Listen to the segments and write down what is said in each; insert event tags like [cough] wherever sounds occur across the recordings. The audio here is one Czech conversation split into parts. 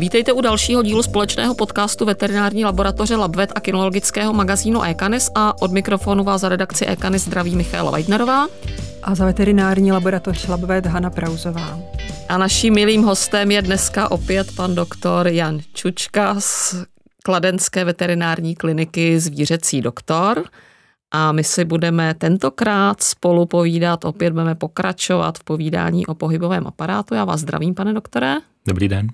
Vítejte u dalšího dílu společného podcastu veterinární laboratoře Labvet a kinologického magazínu Ekanis a od mikrofonu vás za redakci Ekanis zdraví Michála Weidnerová a za veterinární laboratoř Labvet Hana Prauzová. A naším milým hostem je dneska opět pan doktor Jan Čučka z Kladenské veterinární kliniky Zvířecí doktor. A my si budeme tentokrát spolu povídat, opět budeme pokračovat v povídání o pohybovém aparátu. Já vás zdravím, pane doktore. Dobrý den.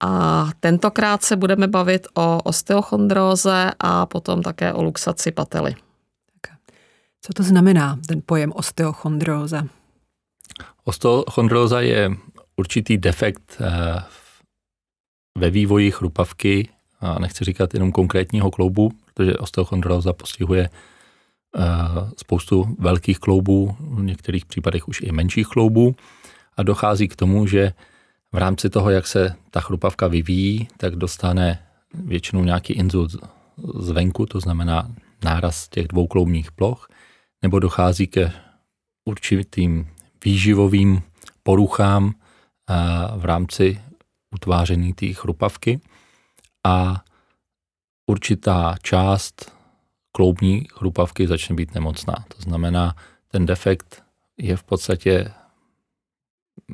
A tentokrát se budeme bavit o osteochondróze a potom také o luxaci pately. Co to znamená, ten pojem osteochondróza? Osteochondróza je určitý defekt eh, ve vývoji chrupavky, a nechci říkat jenom konkrétního kloubu, protože osteochondróza postihuje eh, spoustu velkých kloubů, v některých případech už i menších kloubů a dochází k tomu, že v rámci toho, jak se ta chrupavka vyvíjí, tak dostane většinou nějaký inzult zvenku, to znamená náraz těch dvou kloubních ploch, nebo dochází ke určitým výživovým poruchám eh, v rámci utváření té chrupavky a určitá část kloubní chrupavky začne být nemocná. To znamená, ten defekt je v podstatě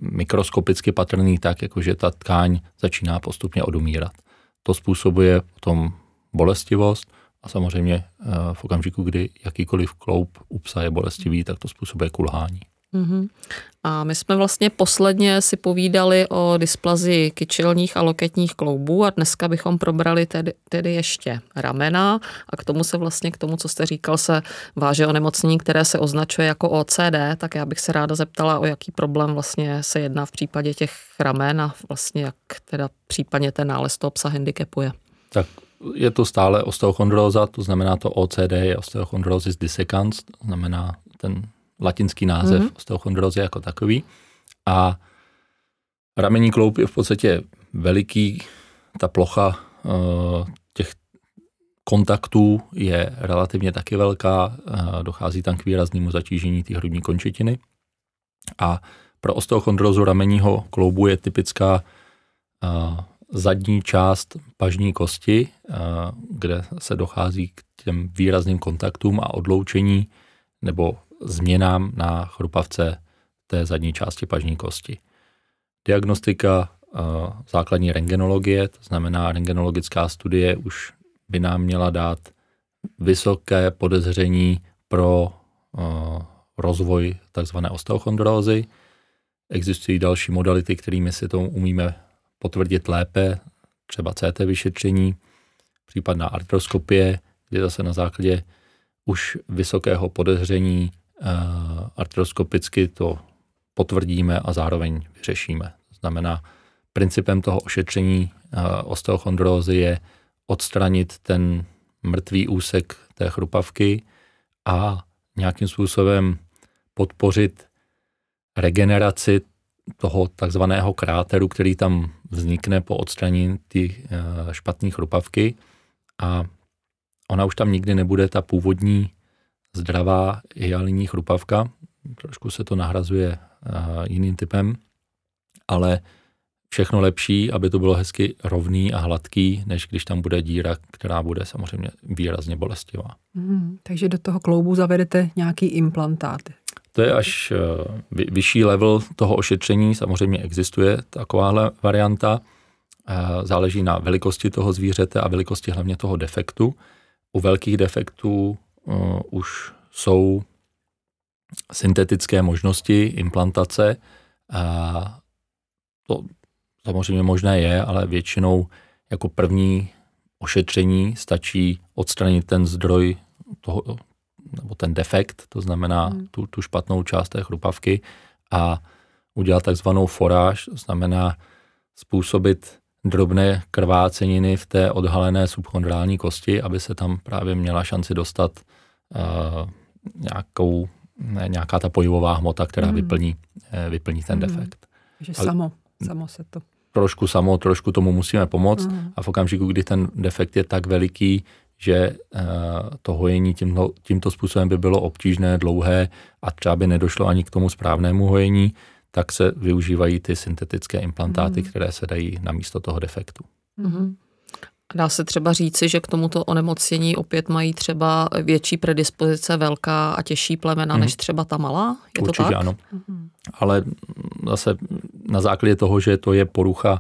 mikroskopicky patrný tak, jakože ta tkáň začíná postupně odumírat. To způsobuje potom bolestivost a samozřejmě eh, v okamžiku, kdy jakýkoliv kloub u psa je bolestivý, tak to způsobuje kulhání. Mm-hmm. A my jsme vlastně posledně si povídali o dysplazii kyčelních a loketních kloubů a dneska bychom probrali tedy, tedy ještě ramena a k tomu se vlastně, k tomu, co jste říkal, se váže onemocnění, které se označuje jako OCD, tak já bych se ráda zeptala, o jaký problém vlastně se jedná v případě těch ramen a vlastně jak teda případně ten nález toho psa handicapuje. Tak je to stále osteochondróza, to znamená to OCD je osteochondrosis dissecans, to znamená ten latinský název mm-hmm. osteochondrozy jako takový. A ramení kloub je v podstatě veliký, ta plocha uh, těch kontaktů je relativně taky velká, uh, dochází tam k výraznému zatížení té hrudní končetiny. A pro osteochondrozu ramenního kloubu je typická uh, zadní část pažní kosti, kde se dochází k těm výrazným kontaktům a odloučení nebo změnám na chrupavce té zadní části pažní kosti. Diagnostika základní rengenologie, to znamená rengenologická studie, už by nám měla dát vysoké podezření pro rozvoj tzv. osteochondrózy. Existují další modality, kterými si to umíme potvrdit lépe, třeba CT vyšetření, případná artroskopie, kde zase na základě už vysokého podezření artroskopicky to potvrdíme a zároveň vyřešíme. To znamená, principem toho ošetření uh, osteochondrózy je odstranit ten mrtvý úsek té chrupavky a nějakým způsobem podpořit regeneraci toho takzvaného kráteru, který tam vznikne po odstranění ty uh, špatné chrupavky a ona už tam nikdy nebude ta původní zdravá hyalinní chrupavka, trošku se to nahrazuje jiným typem, ale všechno lepší, aby to bylo hezky rovný a hladký, než když tam bude díra, která bude samozřejmě výrazně bolestivá. Hmm, takže do toho kloubu zavedete nějaký implantát. To je až e, vyšší level toho ošetření, samozřejmě existuje takováhle varianta. E, záleží na velikosti toho zvířete a velikosti hlavně toho defektu. U velkých defektů uh, už jsou syntetické možnosti implantace. A to samozřejmě možné je, ale většinou jako první ošetření stačí odstranit ten zdroj toho, nebo ten defekt, to znamená hmm. tu, tu špatnou část té chrupavky a udělat takzvanou foráž, to znamená způsobit drobné krváceniny v té odhalené subchondrální kosti, aby se tam právě měla šanci dostat nějakou, ne, nějaká ta pojivová hmota, která mm. vyplní, uh, vyplní ten mm. defekt. Že Ale, samo, samo se to. Trošku samo, trošku tomu musíme pomoct mm. a v okamžiku, kdy ten defekt je tak veliký, že uh, to hojení tímto, tímto způsobem by bylo obtížné, dlouhé a třeba by nedošlo ani k tomu správnému hojení, tak se využívají ty syntetické implantáty, Mhm. které se dají na místo toho defektu. Mhm. Dá se třeba říci, že k tomuto onemocnění opět mají třeba větší predispozice velká a těžší plemena Mhm. než třeba ta malá? Je Určitě to tak? ano. Mhm. Ale zase na základě toho, že to je porucha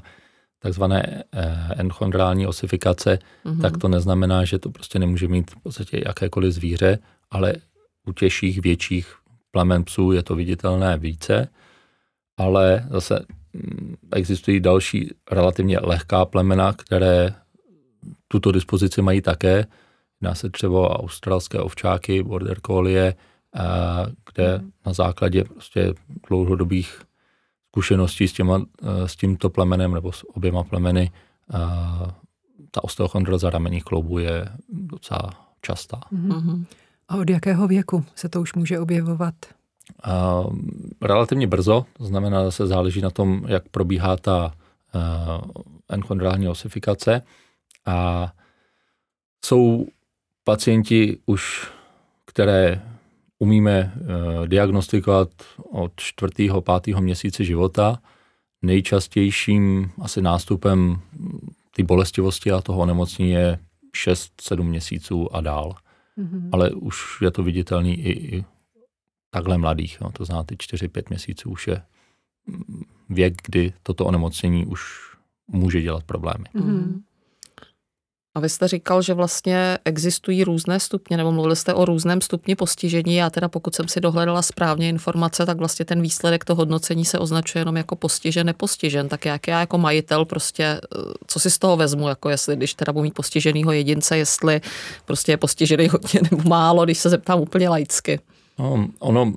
takzvané eh, enchondrální osifikace, Mhm. tak to neznamená, že to prostě nemůže mít v podstatě jakékoliv zvíře, ale u těžších, větších plemen psů je to viditelné více, ale zase mm, existují další relativně lehká plemena, které tuto dispozici mají také. Jedná se třeba o australské ovčáky, border collie, eh, kde na základě prostě dlouhodobých zkušeností s, těma, eh, s tímto plemenem nebo s oběma plemeny eh, ta osteochondroza ramenních kloubů je docela častá. Mhm. Mhm. A od jakého věku se to už může objevovat? A relativně brzo, to znamená, zase záleží na tom, jak probíhá ta uh, enchondrální osifikace. A jsou pacienti už, které umíme uh, diagnostikovat od čtvrtého, pátého měsíce života. Nejčastějším asi nástupem ty bolestivosti a toho onemocnění je 6-7 měsíců a dál. Mhm. Ale už je to viditelný i, i takhle mladých. Jo. To znamená, ty 4-5 měsíců už je mm, věk, kdy toto onemocnění už může dělat problémy. Mhm. A vy jste říkal, že vlastně existují různé stupně, nebo mluvili jste o různém stupni postižení. Já teda, pokud jsem si dohledala správně informace, tak vlastně ten výsledek toho hodnocení se označuje jenom jako postižen, nepostižen. Tak jak já jako majitel prostě, eh, co si z toho vezmu, jako jestli, když teda budu mít postiženýho jedince, jestli prostě je postižený hodně nebo málo, když se zeptám úplně laicky. No, ono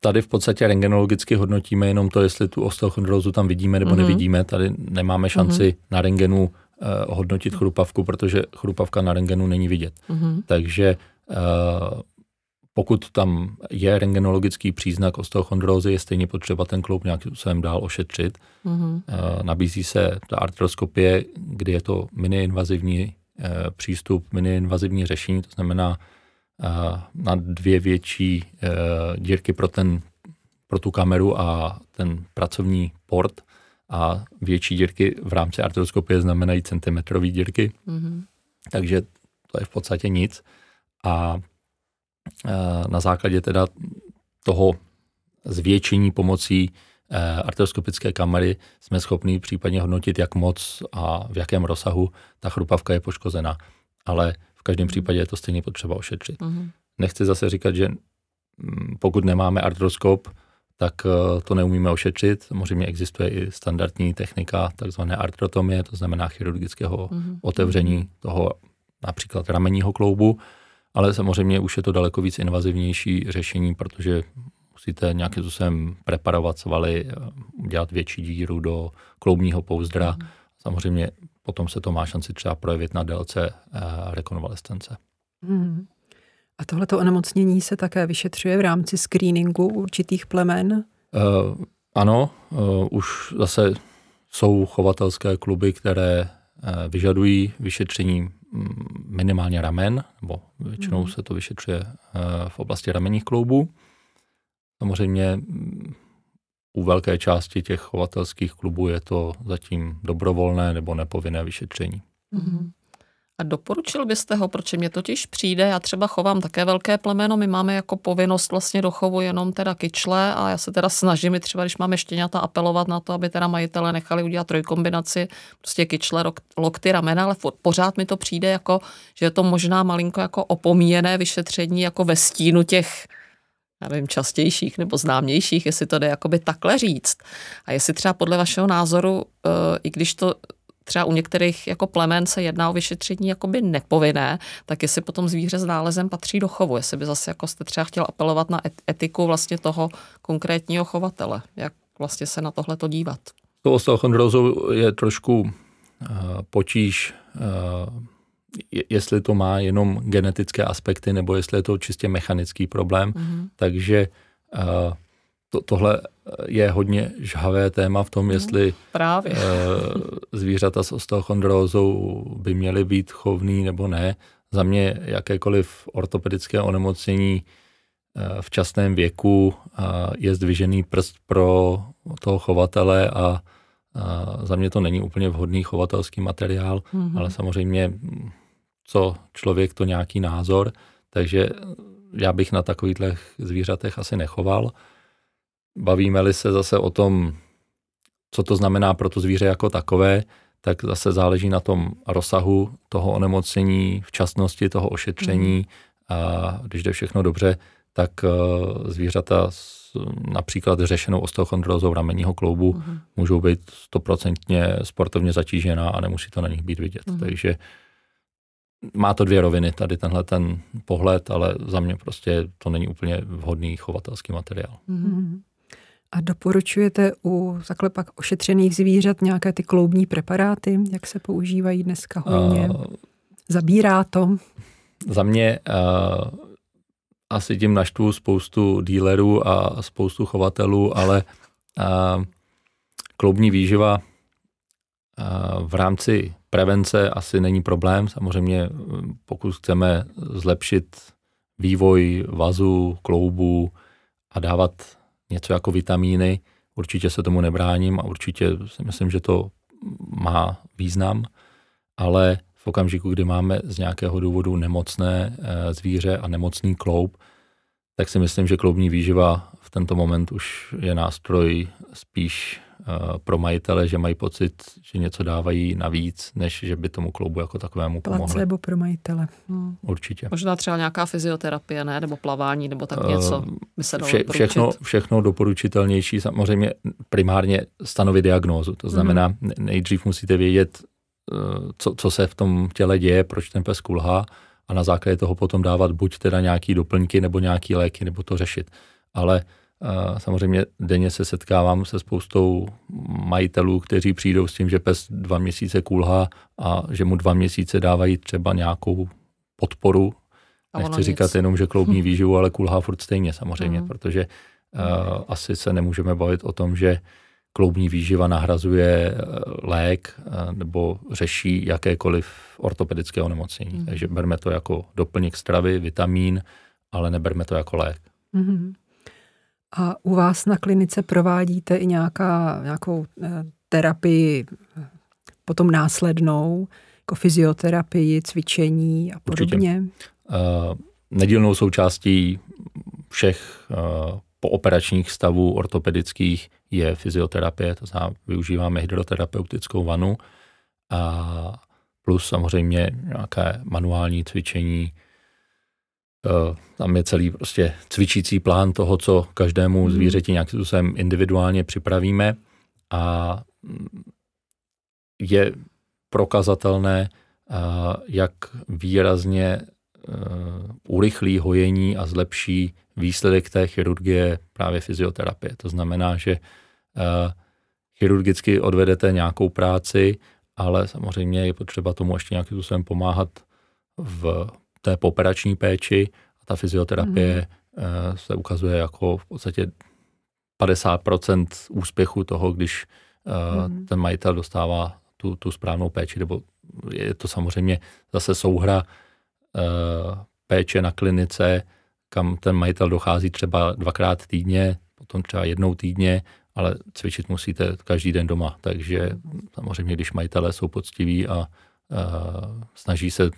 tady v podstatě rengenologicky hodnotíme jenom to, jestli tu osteochondrózu tam vidíme nebo Mhm. mm-hmm. nevidíme. Tady nemáme šanci mm-hmm. na rengenu eh, hodnotit chrupavku, protože chrupavka na rengenu není vidět. Mhm. Takže eh, pokud tam je rengenologický příznak osteochondrózy, je stejně potřeba ten kloub nějakým způsobem dál ošetřit. Mhm. Eh, Nabízí se ta artroskopie, kdy je to miniinvazivní eh, přístup, miniinvazivní řešení, to znamená eh, na dvě větší dírky pro, ten, pro tu kameru a ten pracovní port a větší dírky v rámci artroskopie znamenají centimetrový dírky, Mhm. takže to je v podstatě nic. A eh, na základě teda toho zvětšení pomocí eh, arteroskopické kamery jsme schopni případně hodnotit, jak moc a v jakém rozsahu ta chrupavka je poškozena. Ale v každém případě je to stejně potřeba ošetřit. Mhm. Nechci zase říkat, že mm, pokud nemáme artroskop, tak eh, to neumíme ošetřit. Samozřejmě existuje i standardní technika takzvané artrotomie, to znamená chirurgického Mhm. otevření toho například ramenního kloubu, ale samozřejmě už je to daleko víc invazivnější řešení, protože musíte nějakým způsobem preparovat svaly, eh, udělat větší díru do kloubního pouzdra. Mhm. Samozřejmě potom se to má šanci třeba projevit na délce eh, rekonvalescence. Mhm. A tohleto onemocnění se také vyšetřuje v rámci screeningu určitých plemen. Uh, ano, uh, už zase jsou chovatelské kluby, které uh, vyžadují vyšetření mm, minimálně ramen, nebo většinou Mhm. se to vyšetřuje uh, v oblasti ramenních kloubů. Samozřejmě mm, u velké části těch chovatelských klubů je to zatím dobrovolné nebo nepovinné vyšetření. Mhm. A doporučil byste ho, protože mě totiž přijde, já třeba chovám také velké plemeno, my máme jako povinnost vlastně do chovu jenom teda kyčle a já se teda snažím i třeba, když máme štěňata, apelovat na to, aby teda majitele nechali udělat trojkombinaci, prostě kyčle, lokty, ramena, ale pořád mi to přijde jako, že je to možná malinko jako opomíjené vyšetření jako ve stínu těch já nevím, častějších nebo známějších, jestli to jde jakoby takhle říct. A jestli třeba podle vašeho názoru, eh, i když to třeba u některých jako plemen se jedná o vyšetření jakoby nepovinné, tak jestli potom zvíře s nálezem patří do chovu, jestli by zase jako jste třeba chtěl apelovat na et- etiku vlastně toho konkrétního chovatele, jak vlastně se na tohle to dívat. To osteochondrózou je trošku uh, potíž, uh, je- jestli to má jenom genetické aspekty, nebo jestli je to čistě mechanický problém. Mhm. Takže uh, to, tohle je hodně žhavé téma v tom, jestli Právě. uh, zvířata s osteochondrózou by měly být chovný nebo ne. Za mě jakékoliv ortopedické onemocnění v časném věku je zdvižený prst pro toho chovatele a za mě to není úplně vhodný chovatelský materiál, mm-hmm. ale samozřejmě co člověk, to nějaký názor, takže já bych na takových zvířatech asi nechoval. Bavíme-li se zase o tom, co to znamená pro to zvíře jako takové, tak zase záleží na tom rozsahu toho onemocnění, včasnosti toho ošetření mm. a když jde všechno dobře, tak eh, zvířata s například řešenou osteochondrózou ramenního kloubu mm. můžou být stoprocentně sportovně zatížená a nemusí to na nich být vidět. Mm. Takže má to dvě roviny, tady tenhle ten pohled, ale za mě prostě to není úplně vhodný chovatelský materiál. Mm. A doporučujete u takhle pak ošetřených zvířat nějaké ty kloubní preparáty, jak se používají dneska hodně? Uh, Zabírá to? Za mě uh, asi tím naštvu spoustu dílerů a spoustu chovatelů, ale uh, kloubní výživa uh, v rámci prevence asi není problém. Samozřejmě pokud chceme zlepšit vývoj vazu, kloubu a dávat něco jako vitamíny, určitě se tomu nebráním a určitě si myslím, že to má význam, ale v okamžiku, kdy máme z nějakého důvodu nemocné eh, zvíře a nemocný kloub, tak si myslím, že kloubní výživa v tento moment už je nástroj spíš pro majitele, že mají pocit, že něco dávají navíc, než že by tomu kloubu jako takovému pomohli. Placebo pro majitele. Hmm. Určitě. Možná třeba nějaká fyzioterapie, ne? Nebo plavání, nebo tak něco by se dalo Vše, všechno, všechno doporučitelnější, samozřejmě primárně stanovit diagnózu. To znamená, hmm. nejdřív musíte vědět, eh, co, co se v tom těle děje, proč ten pes kulhá a na základě toho potom dávat buď teda nějaký doplňky nebo nějaký léky, nebo to řešit. Ale Samozřejmě denně se setkávám se spoustou majitelů, kteří přijdou s tím, že pes dva měsíce kulhá a že mu dva měsíce dávají třeba nějakou podporu. A Nechci říkat nic. jenom, že kloubní [laughs] výživu, ale kulhá furt stejně samozřejmě, mm. protože uh, asi se nemůžeme bavit o tom, že kloubní výživa nahrazuje lék nebo řeší jakékoliv ortopedické onemocnění. Mm. Takže berme to jako doplněk stravy, vitamín, ale neberme to jako lék. Mm. A u vás na klinice provádíte i nějaká, nějakou eh, terapii eh, potom následnou, jako fyzioterapii, cvičení a podobně? Uh, nedílnou součástí všech uh, pooperačních stavů ortopedických je fyzioterapie, to znamená, využíváme hydroterapeutickou vanu a plus samozřejmě nějaké manuální cvičení, Eh, tam je celý prostě cvičící plán toho, co každému hmm. zvířeti nějakým způsobem individuálně připravíme a mm, je prokazatelné, eh, jak výrazně eh, urychlí hojení a zlepší výsledek té chirurgie právě fyzioterapie. To znamená, že chirurgicky odvedete nějakou práci, ale samozřejmě je potřeba tomu ještě nějakým způsobem pomáhat v té poperační péči a ta fyzioterapie mm. se ukazuje jako v podstatě 50% úspěchu toho, když mm. ten majitel dostává tu, tu správnou péči, nebo je to samozřejmě zase souhra eh, péče na klinice, kam ten majitel dochází třeba dvakrát týdně, potom třeba jednou týdně, ale cvičit musíte každý den doma. Takže samozřejmě, když majitelé jsou poctiví a, a snaží se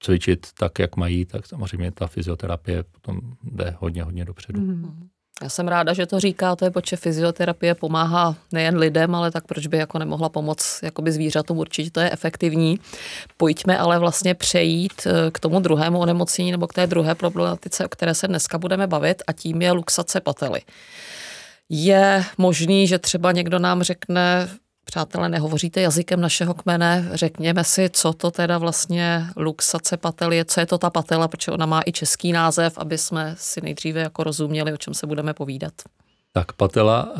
cvičit tak, jak mají, tak samozřejmě ta fyzioterapie potom jde hodně, hodně dopředu. Mm. Já jsem ráda, že to říkáte, protože fyzioterapie pomáhá nejen lidem, ale tak proč by jako nemohla pomoct jakoby zvířatům, určitě to je efektivní. Pojďme ale vlastně přejít eh, k tomu druhému onemocnění nebo k té druhé problematice, o které se dneska budeme bavit a tím je luxace pately. Je možný, že třeba někdo nám řekne, přátelé, nehovoříte jazykem našeho kmene, řekněme si, co to teda vlastně luxace patel je, co je to ta patela, protože ona má i český název, aby jsme si nejdříve jako rozuměli, o čem se budeme povídat. Tak patela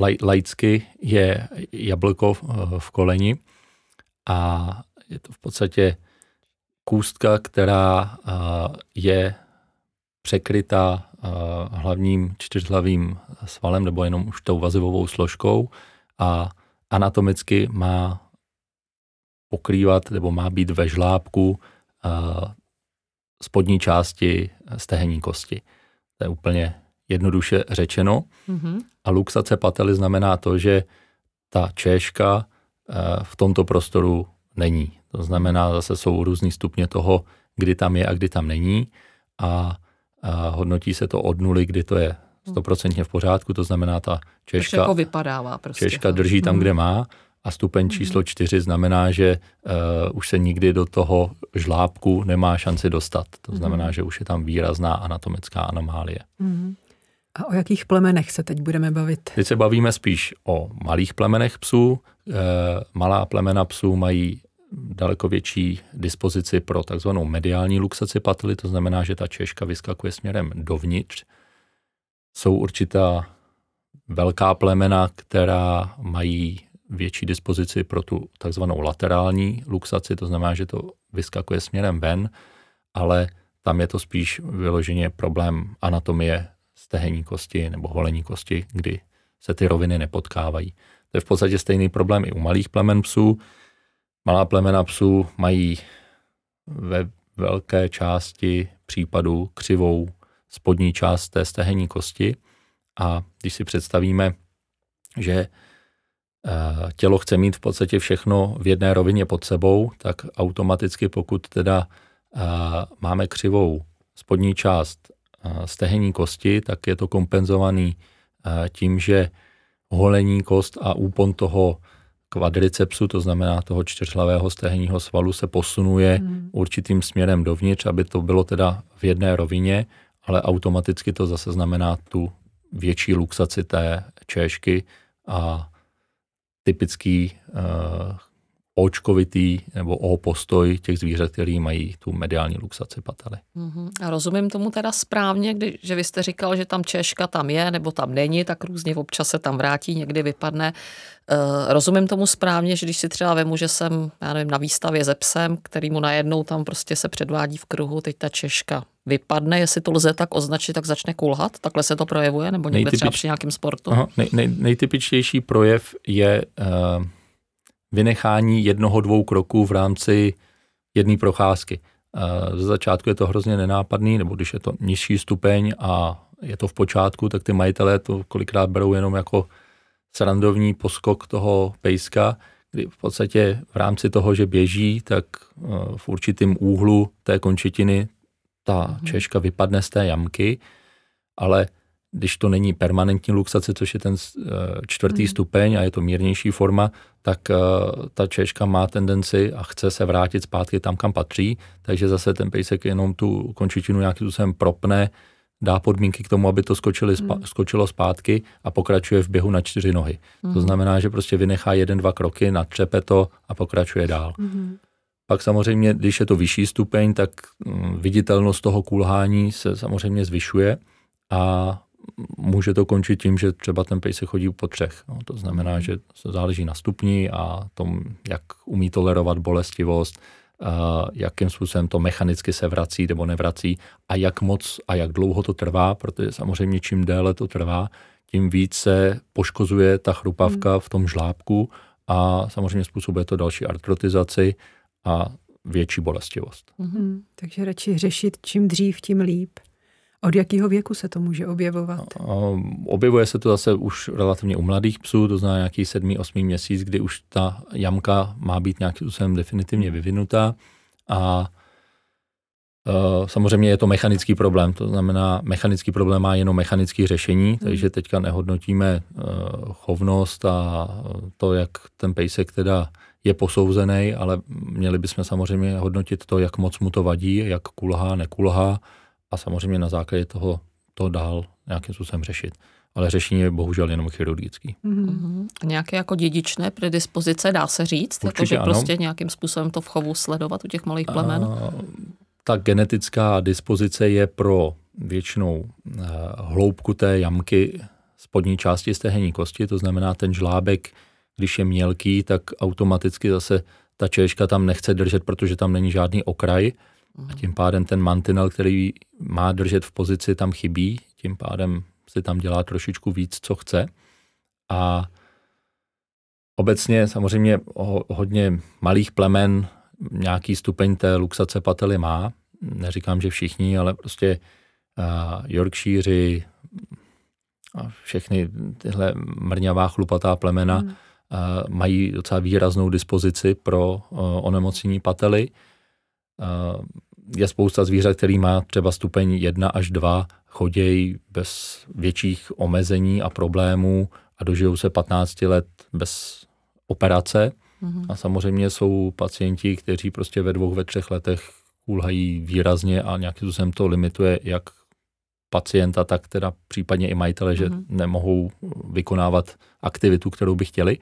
uh, laicky je jablko v koleni a je to v podstatě kůstka, která uh, je překrytá uh, hlavním čtyřhlavým svalem nebo jenom už tou vazivovou složkou a anatomicky má pokrývat nebo má být ve žlábku uh, spodní části stehenní kosti. To je úplně jednoduše řečeno. Mm-hmm. A luxace pately znamená to, že ta češka eh, v tomto prostoru není. To znamená, zase jsou různý stupně toho, kdy tam je a kdy tam není. A, a hodnotí se to od nuly, kdy to je stoprocentně v pořádku, to znamená ta češka, jako vypadává prostě. češka drží tam, kde má a stupeň mhm. číslo čtyři znamená, že uh, už se nikdy do toho žlábku nemá šanci dostat. To znamená, že už je tam výrazná anatomická anomálie. A o jakých plemenech se teď budeme bavit? Teď se bavíme spíš o malých plemenech psů. E, malá plemena psů mají daleko větší dispozici pro takzvanou mediální luxaci pately, to znamená, že ta češka vyskakuje směrem dovnitř. Jsou určitá velká plemena, která mají větší dispozici pro tu takzvanou laterální luxaci, to znamená, že to vyskakuje směrem ven, ale tam je to spíš vyloženě problém anatomie stehenní kosti nebo holení kosti, kdy se ty roviny nepotkávají. To je v podstatě stejný problém i u malých plemen psů. Malá plemena psů mají ve velké části případů křivou spodní část té stehenní kosti a když si představíme, že eh, tělo chce mít v podstatě všechno v jedné rovině pod sebou, tak automaticky pokud teda eh, máme křivou spodní část stehenní kosti, tak je to kompenzovaný tím, že holení kost a úpon toho kvadricepsu, to znamená toho čtyřhlavého stehenního svalu, se posunuje hmm. určitým směrem dovnitř, aby to bylo teda v jedné rovině, ale automaticky to zase znamená tu větší luxaci té češky a typický uh, očkovitý nebo O postoj těch zvířat, který mají tu mediální luxaci pately. Uh-huh. A rozumím tomu teda správně, kdy, že vy jste říkal, že tam češka tam je nebo tam není, tak různě občas se tam vrátí, někdy vypadne. Uh, rozumím tomu správně, že když si třeba vemu, že jsem já nevím, na výstavě ze psem, který mu najednou tam prostě se předvádí v kruhu, teď ta češka vypadne, jestli to lze tak označit, tak začne kulhat, takhle se to projevuje, nebo někde Nejtypič... třeba při nějakém sportu? Aha, nej, nej, nejtypičtější projev je uh, vynechání jednoho, dvou kroků v rámci jedné procházky. Ze začátku je to hrozně nenápadný, nebo když je to nižší stupeň a je to v počátku, tak ty majitelé to kolikrát berou jenom jako srandovní poskok toho pejska, kdy v podstatě v rámci toho, že běží, tak eh, v určitém úhlu té končetiny ta mhm. češka vypadne z té jamky, ale když to není permanentní luxace, což je ten eh, čtvrtý hmm. stupeň a je to mírnější forma, tak eh, ta češka má tendenci a chce se vrátit zpátky tam, kam patří, takže zase ten pejsek jenom tu končičinu nějakým způsobem propne, dá podmínky k tomu, aby to skočili, spa, hmm. skočilo zpátky a pokračuje v běhu na čtyři nohy. Hmm. To znamená, že prostě vynechá jeden, dva kroky, natřepe to a pokračuje dál. Hmm. Pak samozřejmě, když je to vyšší stupeň, tak mm, viditelnost toho kulhání se samozřejmě zvyšuje a může to končit tím, že třeba ten pejsek chodí po třech. No, to znamená, mhm. že se záleží na stupni a tom, jak umí tolerovat bolestivost, a jakým způsobem to mechanicky se vrací nebo nevrací a jak moc a jak dlouho to trvá, protože samozřejmě čím déle to trvá, tím více poškozuje ta chrupavka mhm. v tom žlábku a samozřejmě způsobuje to další artrotizaci a větší bolestivost. Mm-hmm. Takže radši řešit čím dřív, tím líp. Od jakého věku se to může objevovat? Objevuje se to zase už relativně u mladých psů, to znamená nějaký sedmý, osmý měsíc, kdy už ta jamka má být nějakým způsobem definitivně vyvinutá a e, Samozřejmě je to mechanický problém, to znamená, mechanický problém má jenom mechanické řešení, hmm. takže teďka nehodnotíme e, chovnost a to, jak ten pejsek teda je posouzený, ale měli bychom samozřejmě hodnotit to, jak moc mu to vadí, jak kulhá, nekulhá, a samozřejmě na základě toho to dál nějakým způsobem řešit. Ale řešení je bohužel jenom chirurgický. Mm-hmm. Nějaké jako dědičné predispozice dá se říct? Určitě jako, že ano. prostě nějakým způsobem to v chovu sledovat u těch malých plemen? A, ta genetická dispozice je pro většinou uh, hloubku té jamky spodní části stehenní kosti, to znamená ten žlábek, když je mělký, tak automaticky zase ta češka tam nechce držet, protože tam není žádný okraj, a tím pádem ten mantinel, který má držet v pozici, tam chybí, tím pádem si tam dělá trošičku víc, co chce. A obecně samozřejmě hodně malých plemen nějaký stupeň té luxace pately má. Neříkám, že všichni, ale prostě Yorkshire a všechny tyhle mrňavá chlupatá plemena hmm. mají docela výraznou dispozici pro onemocnění pately. Je spousta zvířat, který má třeba stupeň 1 až 2, chodějí bez větších omezení a problémů a dožijou se 15 let bez operace. Mm-hmm. A samozřejmě jsou pacienti, kteří prostě ve dvou, ve třech letech kulhají výrazně a nějakým způsobem to limituje jak pacienta, tak teda případně i majitele, mm-hmm. že mhm. nemohou vykonávat aktivitu, kterou by chtěli.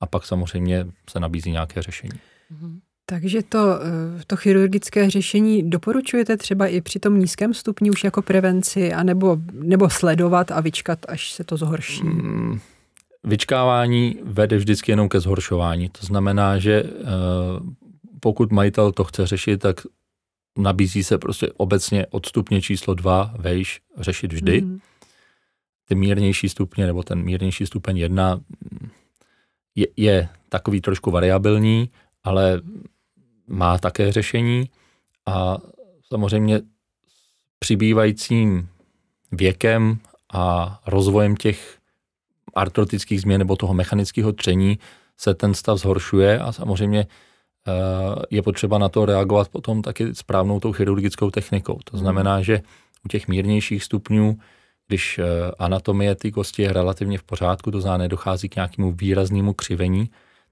A pak samozřejmě se nabízí nějaké řešení. Mm-hmm. Takže to, eh, to chirurgické řešení doporučujete třeba i při tom nízkém stupni už jako prevenci, anebo, nebo sledovat a vyčkat, až se to zhorší? Mm, vyčkávání vede vždycky jenom ke zhoršování. To znamená, že eh, pokud majitel to chce řešit, tak nabízí se prostě obecně od stupně číslo 2 vejš řešit vždy. Mm. Ty mírnější stupně nebo ten mírnější stupeň 1 je, je takový trošku variabilní, ale má také řešení a samozřejmě přibývajícím věkem a rozvojem těch artrotických změn nebo toho mechanického tření se ten stav zhoršuje a samozřejmě eh, je potřeba na to reagovat potom taky správnou tou chirurgickou technikou. To znamená, že u těch mírnějších stupňů, když eh, anatomie té kosti je relativně v pořádku, to znamená, nedochází k nějakému výraznému křivení,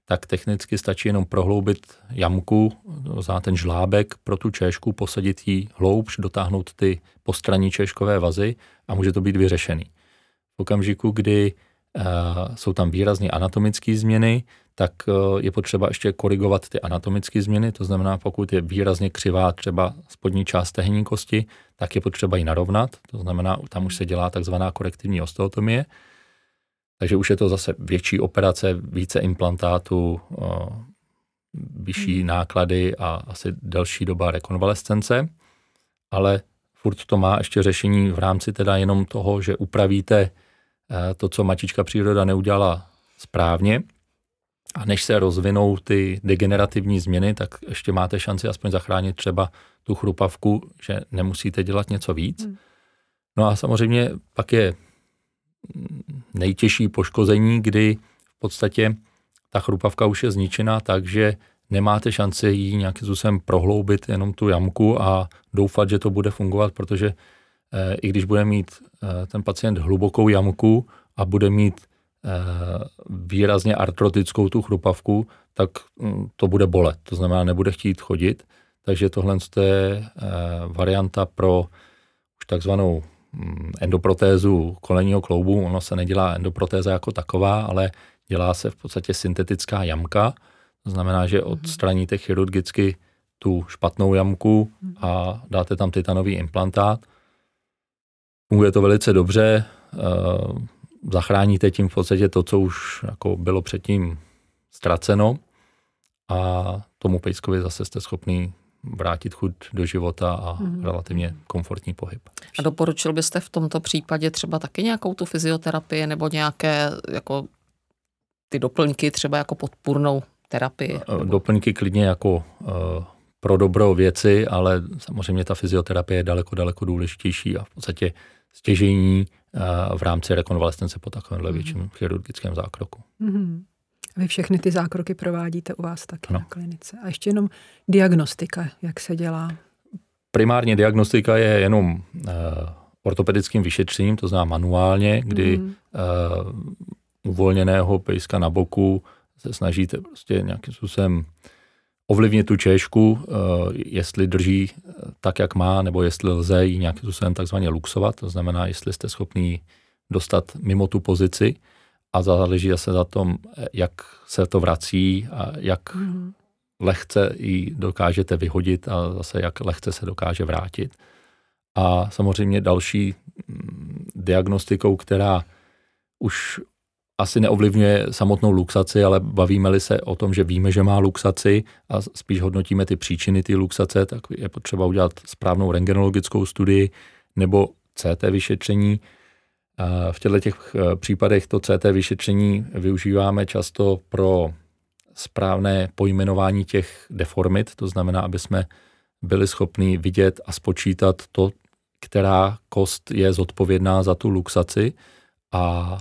tak technicky stačí jenom prohloubit jamku, za ten žlábek pro tu češku, posadit ji hloubš, dotáhnout ty postranní češkové vazy a může to být vyřešený. V okamžiku, kdy uh, jsou tam výrazně anatomické změny, tak uh, je potřeba ještě korigovat ty anatomické změny, to znamená, pokud je výrazně křivá třeba spodní část tehenní kosti, tak je potřeba ji narovnat, to znamená, tam už se dělá takzvaná korektivní osteotomie, takže už je to zase větší operace, více implantátů, vyšší hmm. náklady a asi delší doba rekonvalescence, ale furt to má ještě řešení v rámci teda jenom toho, že upravíte e, to, co matička příroda neudělala správně a než se rozvinou ty degenerativní změny, tak ještě máte šanci aspoň zachránit třeba tu chrupavku, že nemusíte dělat něco víc. Hmm. No a samozřejmě pak je nejtěžší poškození, kdy v podstatě ta chrupavka už je zničená, takže nemáte šanci ji nějakým způsobem prohloubit jenom tu jamku a doufat, že to bude fungovat, protože e, i když bude mít e, ten pacient hlubokou jamku a bude mít e, výrazně artrotickou tu chrupavku, tak m, to bude bolet. To znamená, nebude chtít chodit. Takže tohle je varianta pro už takzvanou endoprotézu kolenního kloubu. Ono se nedělá endoprotéza jako taková, ale dělá se v podstatě syntetická jamka. To znamená, že mhm. odstraníte chirurgicky tu špatnou jamku mhm. a dáte tam titanový implantát. Funguje to velice dobře, eh, zachráníte tím v podstatě to, co už jako bylo předtím ztraceno a tomu pejskovi zase jste schopný vrátit chuť do života a mm. relativně komfortní pohyb. A doporučil byste v tomto případě třeba taky nějakou tu fyzioterapii nebo nějaké jako ty doplňky třeba jako podpůrnou terapii? Eh, nebo... Doplňky klidně jako uh, pro dobro věci, ale samozřejmě ta fyzioterapie je daleko, daleko důležitější a v podstatě stěžení uh, v rámci rekonvalescence po takovémhle mm. větším chirurgickém zákroku. Mm. Vy všechny ty zákroky provádíte u vás taky no. na klinice. A ještě jenom diagnostika, jak se dělá? Primárně diagnostika je jenom uh, ortopedickým vyšetřením, to znamená manuálně, kdy mm. uh, uvolněného pejska na boku se snažíte prostě nějakým způsobem ovlivnit tu češku, uh, jestli drží tak, jak má, nebo jestli lze ji nějakým způsobem takzvaně luxovat, to znamená, jestli jste schopný dostat mimo tu pozici a záleží zase za tom, jak se to vrací a jak mm. lehce ji dokážete vyhodit a zase jak lehce se dokáže vrátit. A samozřejmě další mm, diagnostikou, která už asi neovlivňuje samotnou luxaci, ale bavíme-li se o tom, že víme, že má luxaci a spíš hodnotíme ty příčiny ty luxace, tak je potřeba udělat správnou rengenologickou studii nebo CT vyšetření, v těchto těch eh, případech to CT vyšetření využíváme často pro správné pojmenování těch deformit, to znamená, aby jsme byli schopni vidět a spočítat to, která kost je zodpovědná za tu luxaci a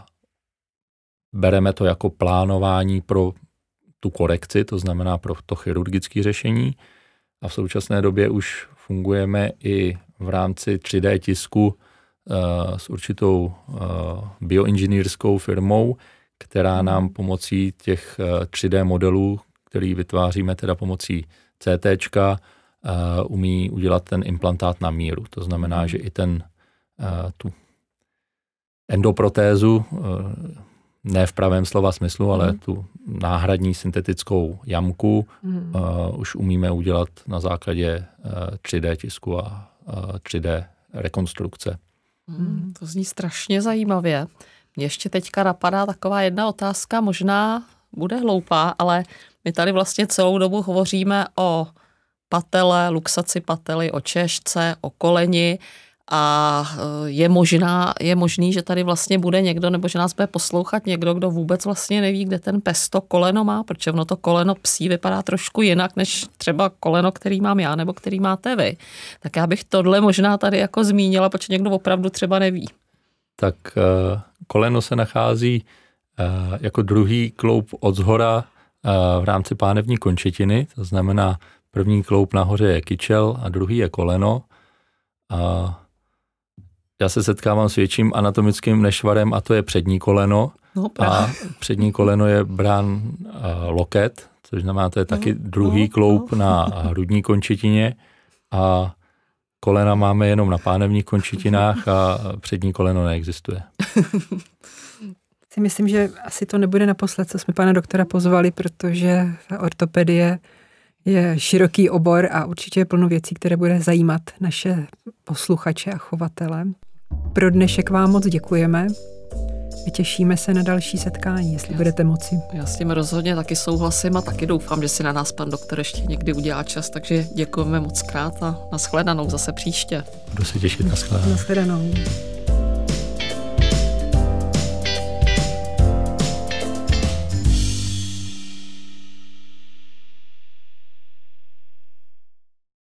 bereme to jako plánování pro tu korekci, to znamená pro to chirurgické řešení. A v současné době už fungujeme i v rámci 3D tisku s určitou uh, bioinženýrskou firmou, která nám pomocí těch uh, eh, 3D modelů, který vytváříme teda pomocí CT, umí udělat ten implantát na míru. To znamená, že i ten tu endoprotézu ne v pravém slova smyslu, ale mm. tu náhradní syntetickou jamku mm. uh, už umíme udělat na základě uh, 3D tisku a uh, 3D rekonstrukce. Mm, to zní strašně zajímavě. Mě ještě teďka napadá taková jedna otázka, možná bude hloupá, ale my tady vlastně celou dobu hovoříme o patele, luxaci pately, o češce, o koleni a eh, je, možná, je možný, že tady vlastně bude někdo, nebo že nás bude poslouchat někdo, kdo vůbec vlastně neví, kde ten pes to koleno má, protože ono to koleno psí vypadá trošku jinak, než třeba koleno, který mám já, nebo který máte vy. Tak já bych tohle možná tady jako zmínila, protože někdo opravdu třeba neví. Tak uh, koleno se nachází uh, jako druhý kloup od zhora v rámci pánevní končetiny, to znamená první kloup nahoře je kyčel a druhý je koleno. Uh, já se setkávám s větším anatomickým nešvarem a to je přední koleno. No, a přední koleno je brán uh, loket, což znamená, to je taky no, druhý no, kloup no. na hrudní končetině a kolena máme jenom na pánevních končetinách a přední koleno neexistuje. [laughs] si myslím, že asi to nebude naposled, co jsme pana doktora pozvali, protože ortopedie je široký obor a určitě je plno věcí, které bude zajímat naše posluchače a chovatele. Pro dnešek vám moc děkujeme. Těšíme se na další setkání, jestli já, budete moci. Já s tím rozhodně taky souhlasím a taky doufám, že si na nás pan doktor ještě někdy udělá čas, takže děkujeme moc krát a nashledanou zase příště. Budu se těšit, nashledanou. Nashledanou.